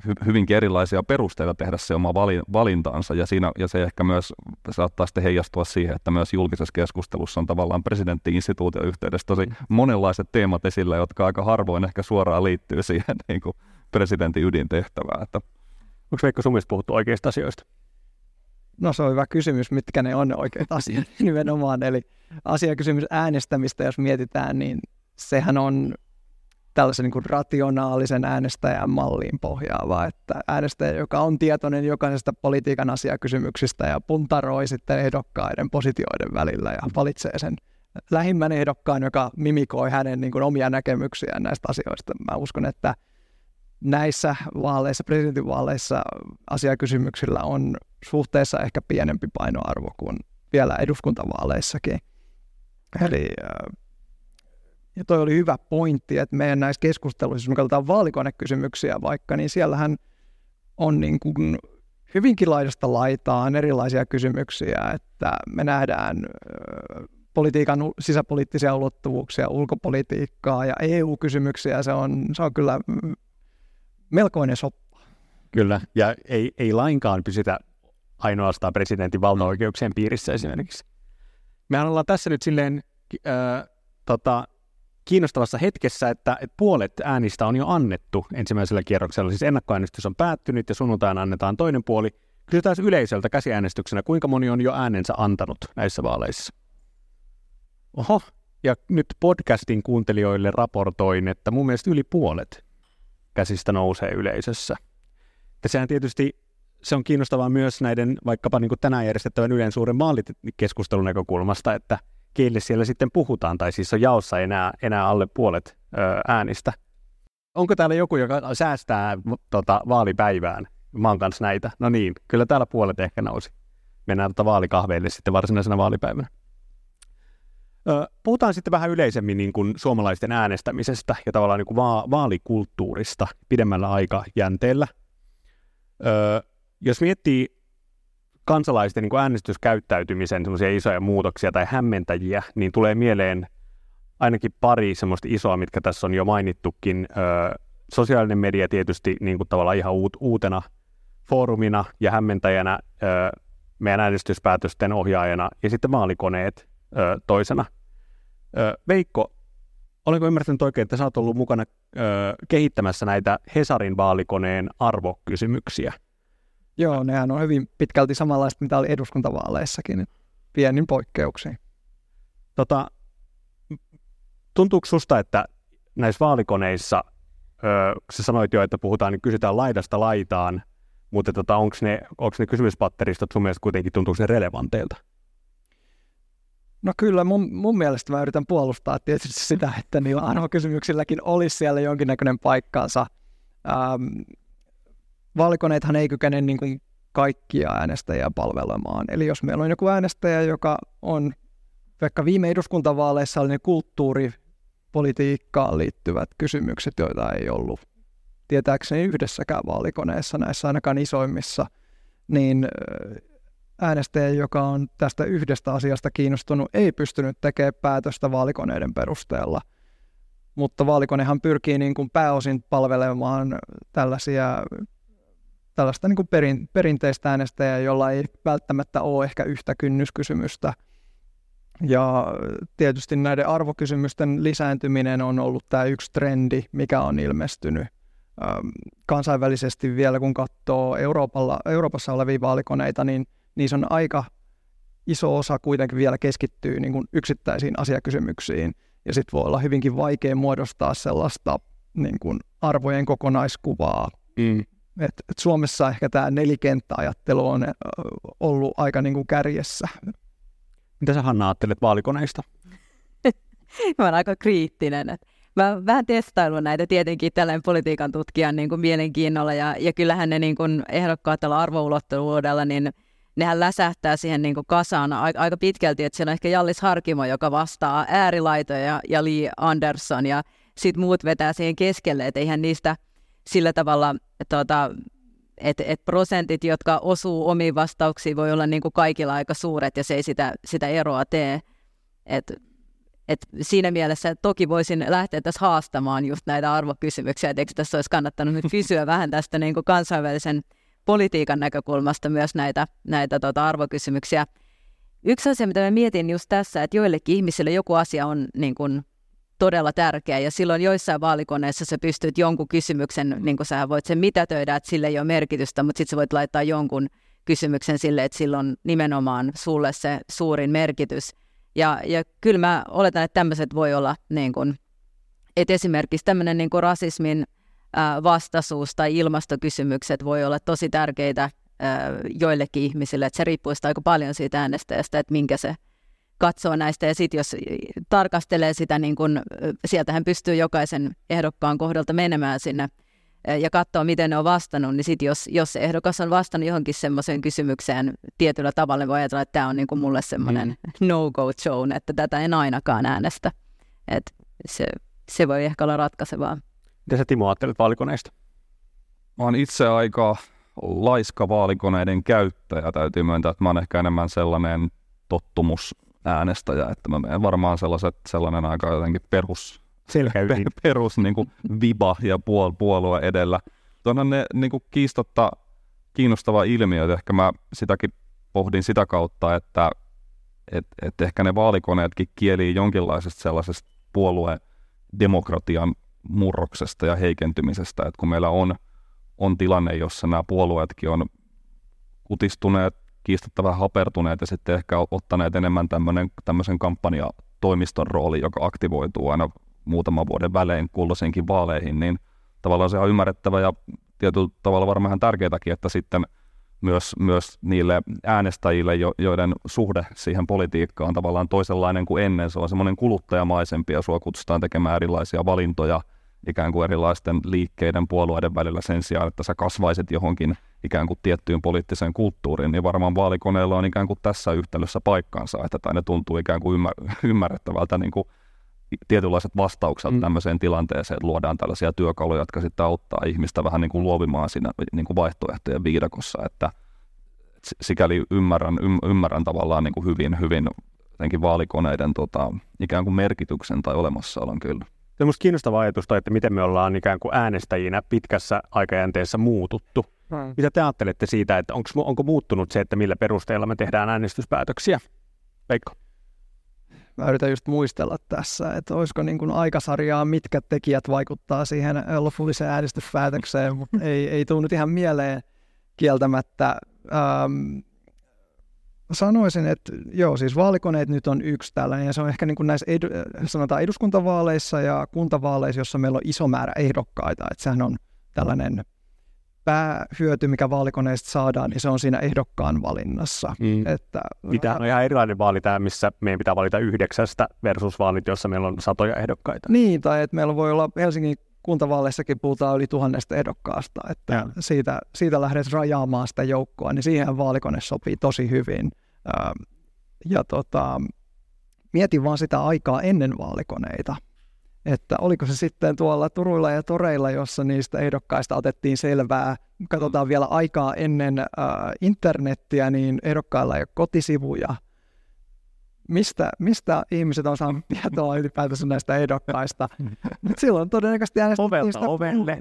hy, hyvinkin erilaisia perusteita tehdä se oma vali, valintaansa ja, siinä, ja se ehkä myös saattaa sitten heijastua siihen, että myös julkisessa keskustelussa on tavallaan presidenttiinstituution yhteydessä tosi monenlaiset teemat esillä, jotka aika harvoin ehkä suoraan liittyy siihen niin kuin presidentin ydintehtävään. Että... Onko Veikko sun puhuttu oikeista asioista? No se on hyvä kysymys, mitkä ne on oikeat asiat nimenomaan. Eli asiakysymys äänestämistä, jos mietitään, niin sehän on tällaisen niin kuin rationaalisen äänestäjän malliin pohjaava, että äänestäjä, joka on tietoinen jokaisesta politiikan asiakysymyksistä ja puntaroi sitten ehdokkaiden positioiden välillä ja valitsee sen lähimmän ehdokkaan, joka mimikoi hänen niin kuin omia näkemyksiään näistä asioista. Mä uskon, että näissä vaaleissa, presidentinvaaleissa asiakysymyksillä on suhteessa ehkä pienempi painoarvo kuin vielä eduskuntavaaleissakin. Eli ja toi oli hyvä pointti, että meidän näissä keskusteluissa, jos me katsotaan vaalikonekysymyksiä vaikka, niin siellähän on niin kuin hyvinkin laidasta laitaan erilaisia kysymyksiä, että me nähdään politiikan sisäpoliittisia ulottuvuuksia, ulkopolitiikkaa ja EU-kysymyksiä. Se on, se on kyllä melkoinen soppa. Kyllä, ja ei, ei lainkaan pysytä ainoastaan presidentin valtaoikeuksien piirissä esimerkiksi. Mehän ollaan tässä nyt silleen äh, tota, kiinnostavassa hetkessä, että, että puolet äänistä on jo annettu ensimmäisellä kierroksella. Siis ennakkoäänestys on päättynyt ja sunnuntaina annetaan toinen puoli. Kysytään yleisöltä käsiäänestyksenä, kuinka moni on jo äänensä antanut näissä vaaleissa. Oho, ja nyt podcastin kuuntelijoille raportoin, että mun mielestä yli puolet käsistä nousee yleisössä. Ja sehän tietysti se on kiinnostavaa myös näiden vaikkapa niin kuin tänään järjestettävän yleensä suuren maalikeskustelun näkökulmasta, että keille siellä sitten puhutaan, tai siis on jaossa enää, enää alle puolet ö, äänistä. Onko täällä joku, joka säästää tota, vaalipäivään? Mä kanssa näitä. No niin, kyllä täällä puolet ehkä nousi. Mennään tota vaalikahveille sitten varsinaisena vaalipäivänä. Ö, puhutaan sitten vähän yleisemmin niin kuin suomalaisten äänestämisestä ja tavallaan niin kuin va- vaalikulttuurista pidemmällä aikajänteellä. Ö, jos miettii kansalaisten niin äänestyskäyttäytymisen isoja muutoksia tai hämmentäjiä, niin tulee mieleen ainakin pari semmoista isoa, mitkä tässä on jo mainittukin. Ö, sosiaalinen media tietysti niin kuin tavallaan ihan uut, uutena foorumina ja hämmentäjänä ö, meidän äänestyspäätösten ohjaajana ja sitten maalikoneet ö, toisena. Ö, Veikko, olenko ymmärtänyt oikein, että sä oot ollut mukana ö, kehittämässä näitä Hesarin vaalikoneen arvokysymyksiä? Joo, nehän on hyvin pitkälti samanlaista, mitä oli eduskuntavaaleissakin, pienin poikkeuksiin. Tota, tuntuuko susta, että näissä vaalikoneissa, öö, sä sanoit jo, että puhutaan, niin kysytään laidasta laitaan, mutta tota, onko ne, onko ne kysymyspatteristot sun mielestä kuitenkin, tuntuuko ne relevanteilta? No kyllä, mun, mun mielestä mä yritän puolustaa tietysti sitä, että niillä arvokysymyksilläkin olisi siellä jonkinnäköinen paikkaansa. Ähm, vaalikoneethan ei kykene niin kuin kaikkia äänestäjiä palvelemaan. Eli jos meillä on joku äänestäjä, joka on vaikka viime eduskuntavaaleissa oli ne kulttuuripolitiikkaan liittyvät kysymykset, joita ei ollut tietääkseni yhdessäkään vaalikoneessa, näissä ainakaan isoimmissa, niin äänestäjä, joka on tästä yhdestä asiasta kiinnostunut, ei pystynyt tekemään päätöstä vaalikoneiden perusteella. Mutta vaalikonehan pyrkii niin kuin pääosin palvelemaan tällaisia, tällaista niin kuin perin, perinteistä äänestäjää, jolla ei välttämättä ole ehkä yhtä kynnyskysymystä. Ja tietysti näiden arvokysymysten lisääntyminen on ollut tämä yksi trendi, mikä on ilmestynyt kansainvälisesti vielä, kun katsoo Euroopalla, Euroopassa olevia vaalikoneita, niin – niissä on aika iso osa kuitenkin vielä keskittyy niin kuin yksittäisiin asiakysymyksiin, ja sitten voi olla hyvinkin vaikea muodostaa sellaista niin kuin arvojen kokonaiskuvaa. Mm. Et, et Suomessa ehkä tämä nelikenttäajattelu on ollut aika niin kuin kärjessä. Mitä sä Hanna ajattelet vaalikoneista? Mä olen aika kriittinen. Mä oon vähän testaillut näitä tietenkin tällainen politiikan tutkijan niin kuin mielenkiinnolla, ja, ja kyllähän ne niin kuin ehdokkaat tällä arvoulottuvuudella, niin nehän läsähtää siihen niin kuin kasaan aika pitkälti, että siellä on ehkä Jallis Harkimo, joka vastaa äärilaitoja ja Lee Anderson ja sitten muut vetää siihen keskelle, että eihän niistä sillä tavalla, tota, että et prosentit, jotka osuu omiin vastauksiin, voi olla niin kuin kaikilla aika suuret ja se ei sitä, sitä eroa tee. Et, et siinä mielessä toki voisin lähteä tässä haastamaan just näitä arvokysymyksiä, että eikö tässä olisi kannattanut nyt kysyä vähän tästä niin kuin kansainvälisen politiikan näkökulmasta myös näitä, näitä tota arvokysymyksiä. Yksi asia, mitä mä mietin just tässä, että joillekin ihmisille joku asia on niin kuin todella tärkeä ja silloin joissain vaalikoneissa sä pystyt jonkun kysymyksen, niin kuin sä voit sen mitätöidä, että sille ei ole merkitystä, mutta sitten sä voit laittaa jonkun kysymyksen sille, että sillä on nimenomaan sulle se suurin merkitys. Ja, ja kyllä mä oletan, että tämmöiset voi olla, niin kuin, että esimerkiksi tämmöinen niin kuin rasismin vastaisuus tai ilmastokysymykset voi olla tosi tärkeitä joillekin ihmisille, että se riippuu aika paljon siitä äänestäjästä, että minkä se katsoo näistä. Ja sitten jos tarkastelee sitä, niin kun, sieltähän pystyy jokaisen ehdokkaan kohdalta menemään sinne ja katsoa, miten ne on vastannut, niin sitten jos, jos se ehdokas on vastannut johonkin semmoiseen kysymykseen tietyllä tavalla, niin voi ajatella, että tämä on niin kuin mulle semmoinen mm. no-go zone, että tätä en ainakaan äänestä. Et se, se voi ehkä olla ratkaisevaa. Mitä sä Timo ajattelet vaalikoneista? Mä oon itse aika laiska vaalikoneiden käyttäjä. Täytyy myöntää, että mä oon ehkä enemmän sellainen tottumusäänestäjä, että mä menen varmaan sellaiset, sellainen aika jotenkin perus, perus niin kuin viba ja puol, puolue edellä. Tuonne ne niin kuin kiistotta kiinnostava ilmiö, että ehkä mä sitäkin pohdin sitä kautta, että et, et ehkä ne vaalikoneetkin kielii jonkinlaisesta sellaisesta puolueen demokratian murroksesta ja heikentymisestä, että kun meillä on, on tilanne, jossa nämä puolueetkin on kutistuneet, kiistettävän hapertuneet ja sitten ehkä ottaneet enemmän tämmöinen, tämmöisen kampanjatoimiston rooli, joka aktivoituu aina muutaman vuoden välein kulloisenkin vaaleihin, niin tavallaan se on ymmärrettävä ja tietyllä tavalla varmaan tärkeätäkin, että sitten myös, myös niille äänestäjille, jo, joiden suhde siihen politiikkaan on tavallaan toisenlainen kuin ennen. Se on semmoinen kuluttajamaisempi ja sua kutsutaan tekemään erilaisia valintoja ikään kuin erilaisten liikkeiden, puolueiden välillä sen sijaan, että sä kasvaisit johonkin ikään kuin tiettyyn poliittiseen kulttuuriin, niin varmaan vaalikoneella on ikään kuin tässä yhtälössä paikkansa, että tai ne tuntuu ikään kuin ymmär- ymmärrettävältä niin kuin tietynlaiset vastaukset mm. tämmöiseen tilanteeseen, että luodaan tällaisia työkaluja, jotka sitten auttaa ihmistä vähän niin kuin luovimaan siinä niin kuin vaihtoehtojen viidakossa, että sikäli ymmärrän, ymmärrän tavallaan niin kuin hyvin, hyvin vaalikoneiden tota, ikään kuin merkityksen tai olemassaolon kyllä. Se on minusta kiinnostava ajatus, että miten me ollaan ikään kuin äänestäjinä pitkässä aikajänteessä muututtu. Hmm. Mitä te ajattelette siitä, että onko, onko muuttunut se, että millä perusteella me tehdään äänestyspäätöksiä? Veikko? Mä yritän just muistella tässä, että olisiko niin kuin aikasarjaa, mitkä tekijät vaikuttaa siihen lopulliseen äänestyspäätökseen, mutta ei, ei tule nyt ihan mieleen kieltämättä. Ähm, sanoisin, että joo, siis vaalikoneet nyt on yksi tällainen, ja se on ehkä niin kuin näissä edu, sanotaan eduskuntavaaleissa ja kuntavaaleissa, jossa meillä on iso määrä ehdokkaita, että sehän on tällainen päähyöty, mikä vaalikoneista saadaan, niin se on siinä ehdokkaan valinnassa. Mm. Että, Mitä on ihan erilainen vaali tämä, missä meidän pitää valita yhdeksästä versus vaalit, jossa meillä on satoja ehdokkaita. Niin, tai että meillä voi olla Helsingin kuntavaaleissakin puhutaan yli tuhannesta ehdokkaasta, että siitä, siitä lähdet rajaamaan sitä joukkoa, niin siihen vaalikone sopii tosi hyvin. Ja tota, mietin vaan sitä aikaa ennen vaalikoneita. että oliko se sitten tuolla Turuilla ja Toreilla, jossa niistä ehdokkaista otettiin selvää. Katsotaan vielä aikaa ennen äh, internettiä, niin ehdokkailla ei ole kotisivuja. Mistä, mistä ihmiset on saanut tietoa ylipäätänsä näistä ehdokkaista? Mutta silloin todennäköisesti äänestettiin sitä, ovelle.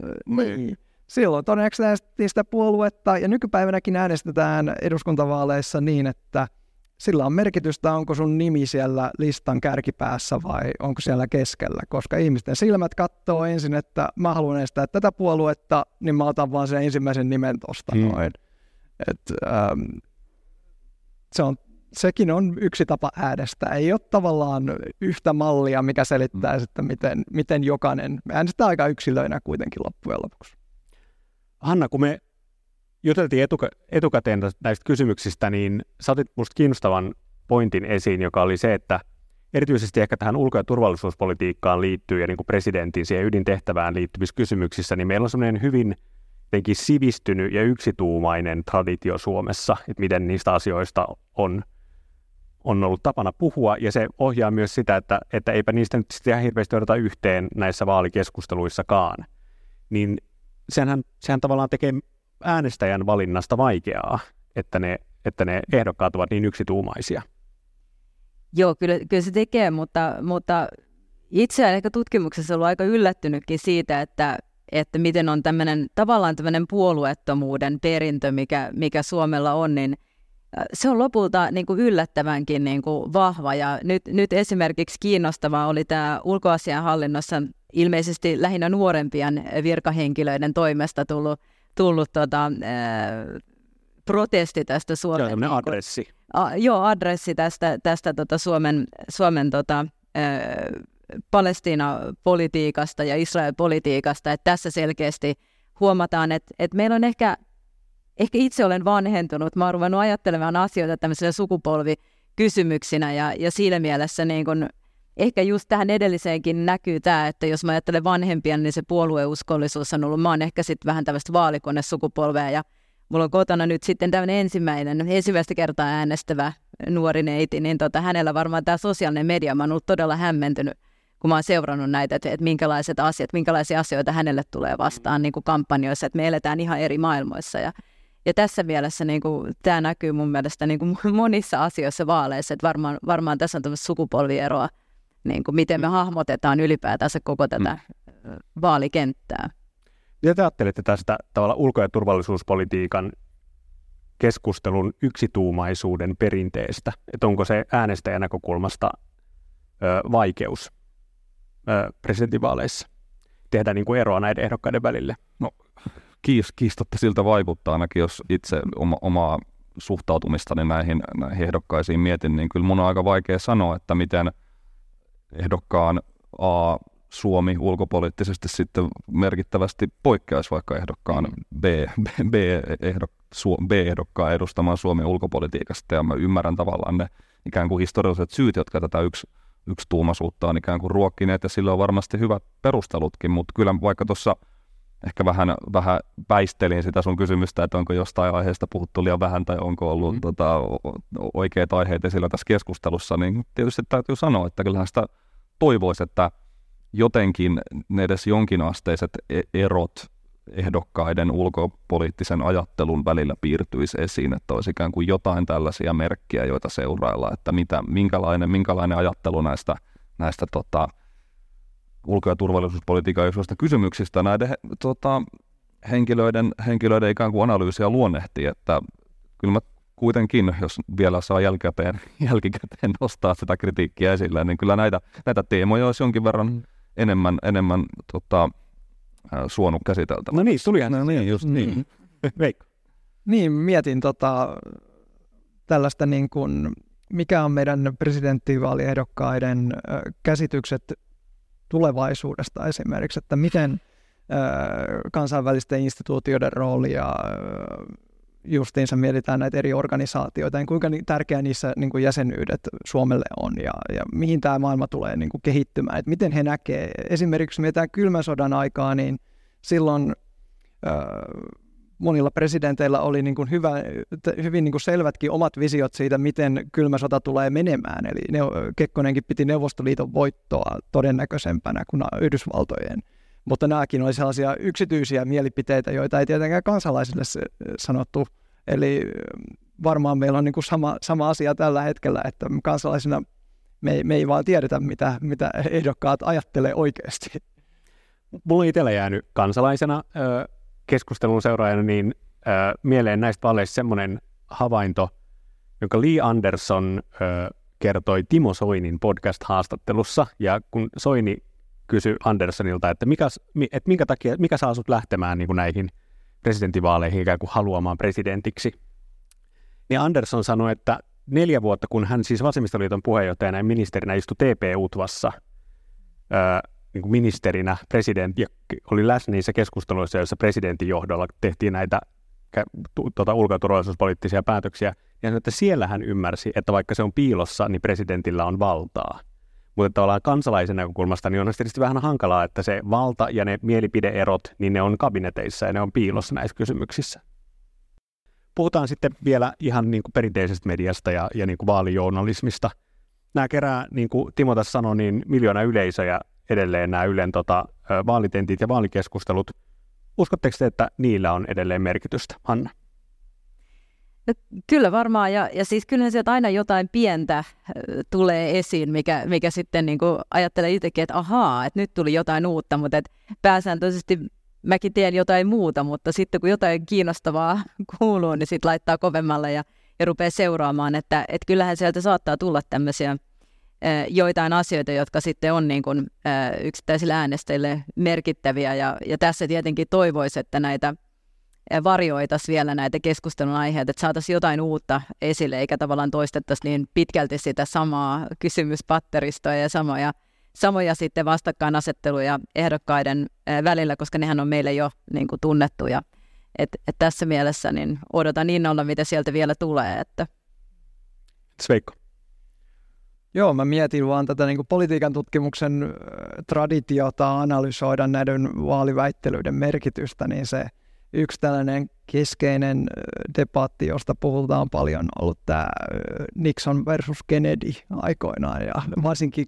niin. Silloin todennäköisesti äänestettiin sitä puoluetta, ja nykypäivänäkin äänestetään eduskuntavaaleissa niin, että – sillä on merkitystä, onko sun nimi siellä listan kärkipäässä vai onko siellä keskellä, koska ihmisten silmät katsoo ensin, että mä haluan estää tätä puoluetta, niin mä otan vaan sen ensimmäisen nimen tosta hmm. noin. Et, ähm, se on, sekin on yksi tapa äänestää. Ei ole tavallaan yhtä mallia, mikä selittää hmm. että miten, miten jokainen, äänestää aika yksilöinä kuitenkin loppujen lopuksi. Hanna, kun me juteltiin etukä- etukäteen näistä kysymyksistä, niin sä otit musta kiinnostavan pointin esiin, joka oli se, että erityisesti ehkä tähän ulko- ja turvallisuuspolitiikkaan liittyy ja niin kuin presidentin siihen ydintehtävään liittyvissä kysymyksissä, niin meillä on semmoinen hyvin jotenkin sivistynyt ja yksituumainen traditio Suomessa, että miten niistä asioista on, on ollut tapana puhua, ja se ohjaa myös sitä, että, että eipä niistä nyt sitten ihan hirveästi odota yhteen näissä vaalikeskusteluissakaan. Niin sehän, sehän tavallaan tekee äänestäjän valinnasta vaikeaa, että ne, että ne ehdokkaat ovat niin yksituumaisia. Joo, kyllä, kyllä se tekee, mutta, mutta itse olen ehkä tutkimuksessa ollut aika yllättynytkin siitä, että, että miten on tämmöinen, tavallaan tämmöinen puolueettomuuden perintö, mikä, mikä Suomella on, niin se on lopulta niin kuin yllättävänkin niin kuin vahva. Ja nyt, nyt esimerkiksi kiinnostavaa oli tämä ulkoasianhallinnossa ilmeisesti lähinnä nuorempien virkahenkilöiden toimesta tullut tullut tota, äh, protesti tästä Suomen... Joo, niin adressi. A, joo, adressi tästä, tästä tota Suomen, Suomen tota, äh, Palestiina-politiikasta ja Israel-politiikasta, että tässä selkeästi huomataan, että, että meillä on ehkä, ehkä itse olen vanhentunut, mä oon ruvennut ajattelemaan asioita tämmöisenä sukupolvikysymyksinä ja, ja siinä mielessä niin kun ehkä just tähän edelliseenkin näkyy tämä, että jos mä ajattelen vanhempia, niin se puolueuskollisuus on ollut, mä oon ehkä sitten vähän tämmöistä vaalikonesukupolvea ja mulla on kotona nyt sitten tämmöinen ensimmäinen, ensimmäistä kertaa äänestävä nuori neiti, niin tota, hänellä varmaan tämä sosiaalinen media, mä oon ollut todella hämmentynyt, kun mä oon seurannut näitä, että, että minkälaiset asiat, minkälaisia asioita hänelle tulee vastaan niin kuin kampanjoissa, että me eletään ihan eri maailmoissa ja ja tässä mielessä niin kuin, tämä näkyy mun mielestä niin kuin monissa asioissa vaaleissa, että varmaan, varmaan tässä on tämmöistä sukupolvieroa niin kuin miten me mm. hahmotetaan ylipäätänsä koko tätä mm. vaalikenttää. Mitä te ajattelette tästä tavalla ulko- ja turvallisuuspolitiikan keskustelun yksituumaisuuden perinteestä? Että onko se äänestäjän näkökulmasta ö, vaikeus ö, presidentinvaaleissa tehdä niin kuin eroa näiden ehdokkaiden välille? No, kiis, kiistatta siltä vaikuttaa ainakin, jos itse oma, omaa suhtautumistani näihin, näihin ehdokkaisiin mietin, niin kyllä mun on aika vaikea sanoa, että miten – ehdokkaan A Suomi ulkopoliittisesti sitten merkittävästi poikkeaisi vaikka ehdokkaan B, B, B, ehdok, B-ehdokkaan edustamaan Suomen ulkopolitiikasta. Ja mä ymmärrän tavallaan ne ikään kuin historialliset syyt, jotka tätä yksi, yksi tuumaisuutta on ikään kuin ruokkineet, ja sillä on varmasti hyvät perustelutkin, mutta kyllä vaikka tuossa – ehkä vähän, vähän väistelin sitä sun kysymystä, että onko jostain aiheesta puhuttu liian vähän tai onko ollut mm. tota, oikeita aiheita esillä tässä keskustelussa, niin tietysti täytyy sanoa, että kyllähän sitä toivoisi, että jotenkin ne edes jonkinasteiset e-, erot ehdokkaiden ulkopoliittisen ajattelun välillä piirtyisi esiin, että olisi ikään kuin jotain tällaisia merkkiä, joita seurailla, että mitä, minkälainen, minkälainen ajattelu näistä, näistä tota, ulko- ja turvallisuuspolitiikan isoista kysymyksistä näiden tota, henkilöiden, henkilöiden ikään kuin analyysiä luonnehtii, että kyllä mä kuitenkin, jos vielä saa jälkikäteen, jälkikäteen nostaa sitä kritiikkiä esille, niin kyllä näitä, näitä teemoja olisi jonkin verran enemmän, enemmän tota, suonut käsiteltävä. No niin, tulihan no niin, just niin. Mm. Veikko. Niin, mietin tota, tällaista niin kuin, mikä on meidän presidenttivaaliehdokkaiden käsitykset tulevaisuudesta esimerkiksi, että miten kansainvälisten instituutioiden roolia justiinsa mietitään näitä eri organisaatioita, niin kuinka tärkeä niissä niin kuin jäsenyydet Suomelle on ja, ja mihin tämä maailma tulee niin kuin kehittymään, että miten he näkee. Esimerkiksi mietitään kylmän sodan aikaa, niin silloin monilla presidenteillä oli niin kuin hyvä, hyvin niin kuin selvätkin omat visiot siitä, miten kylmä sota tulee menemään. Eli ne, Kekkonenkin piti Neuvostoliiton voittoa todennäköisempänä kuin Yhdysvaltojen. Mutta nämäkin oli sellaisia yksityisiä mielipiteitä, joita ei tietenkään kansalaisille sanottu. Eli varmaan meillä on niin kuin sama, sama asia tällä hetkellä, että kansalaisina me, me ei vaan tiedetä, mitä, mitä ehdokkaat ajattelee oikeasti. Mulla on itsellä jäänyt kansalaisena ö, keskustelun seuraajana niin ö, mieleen näistä vaaleista semmoinen havainto, jonka Lee Anderson ö, kertoi Timo Soinin podcast-haastattelussa, ja kun Soini kysyi Andersonilta, että mikä, että minkä takia, mikä saa sut lähtemään niin kuin näihin presidentinvaaleihin ikään kuin haluamaan presidentiksi, niin Anderson sanoi, että neljä vuotta, kun hän siis Vasemmistoliiton puheenjohtajana ja ministerinä istui TP-Utvassa niin kuin ministerinä, presidentti, oli läsnä niissä keskusteluissa, joissa presidentin johdolla tehtiin näitä tuota, ulko- ja turvallisuuspoliittisia päätöksiä, ja sanoi, että siellä hän ymmärsi, että vaikka se on piilossa, niin presidentillä on valtaa. Mutta tavallaan kansalaisen näkökulmasta niin on tietysti vähän hankalaa, että se valta ja ne mielipideerot, niin ne on kabineteissa ja ne on piilossa näissä kysymyksissä. Puhutaan sitten vielä ihan niin kuin perinteisestä mediasta ja, ja niin kuin vaalijournalismista. Nämä kerää, niin kuin Timo tässä sanoi, niin miljoona yleisöjä edelleen nämä Ylen tota, vaalitentit ja vaalikeskustelut. Uskotteko te, että niillä on edelleen merkitystä, Hanna? No, kyllä varmaan, ja, ja siis kyllähän sieltä aina jotain pientä tulee esiin, mikä, mikä sitten niin kuin ajattelee itsekin, että ahaa, että nyt tuli jotain uutta, mutta et pääsääntöisesti mäkin teen jotain muuta, mutta sitten kun jotain kiinnostavaa kuuluu, niin sitten laittaa kovemmalle ja, ja rupeaa seuraamaan, että et kyllähän sieltä saattaa tulla tämmöisiä joitain asioita, jotka sitten on niin kuin, yksittäisille äänestäjille merkittäviä. Ja, ja tässä tietenkin toivoisi, että näitä varjoitaisiin vielä näitä keskustelun aiheita, että saataisiin jotain uutta esille, eikä tavallaan toistettaisi niin pitkälti sitä samaa kysymyspatteristoa ja samoja samoja sitten vastakkainasetteluja ehdokkaiden välillä, koska nehän on meille jo niin kuin tunnettuja. Et, et tässä mielessä niin odotan innolla, mitä sieltä vielä tulee. Että. Sveikko. Joo, mä mietin vaan tätä niin politiikan tutkimuksen traditiota analysoida näiden vaaliväittelyiden merkitystä, niin se yksi tällainen keskeinen debatti, josta puhutaan paljon, on ollut tämä Nixon versus Kennedy aikoinaan. Ja varsinkin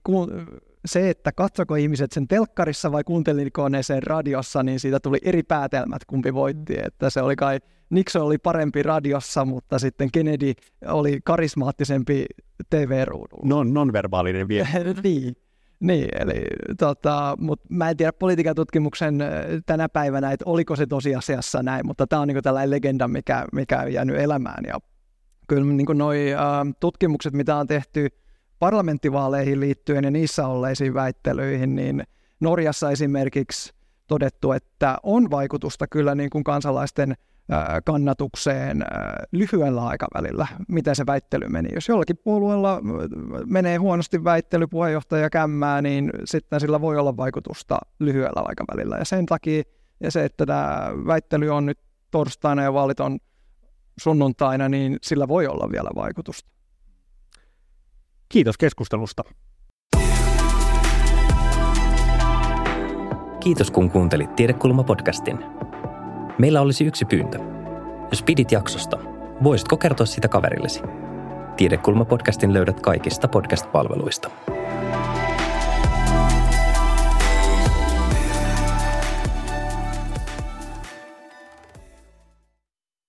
se, että katsoko ihmiset sen telkkarissa vai kuunteliko ne sen radiossa, niin siitä tuli eri päätelmät, kumpi voitti. Että se oli kai, Nixon oli parempi radiossa, mutta sitten Kennedy oli karismaattisempi TV-ruudulla. Non, nonverbaalinen vielä. niin. Niin, eli tota, mutta mä en tiedä politiikan tutkimuksen tänä päivänä, että oliko se tosiasiassa näin, mutta tämä on niin tällainen legenda, mikä, mikä on jäänyt elämään. Ja kyllä niin noi, äh, tutkimukset, mitä on tehty parlamenttivaaleihin liittyen ja niissä olleisiin väittelyihin, niin Norjassa esimerkiksi todettu, että on vaikutusta kyllä niin kuin kansalaisten kannatukseen lyhyellä aikavälillä, miten se väittely meni. Jos jollakin puolueella menee huonosti väittely puheenjohtaja kämmää, niin sitten sillä voi olla vaikutusta lyhyellä aikavälillä. Ja sen takia, ja se, että tämä väittely on nyt torstaina ja vaalit on sunnuntaina, niin sillä voi olla vielä vaikutusta. Kiitos keskustelusta. Kiitos kun kuuntelit Tiedekulma-podcastin. Meillä olisi yksi pyyntö. Jos pidit jaksosta, voisitko kertoa sitä kaverillesi? Tiedekulma-podcastin löydät kaikista podcast-palveluista.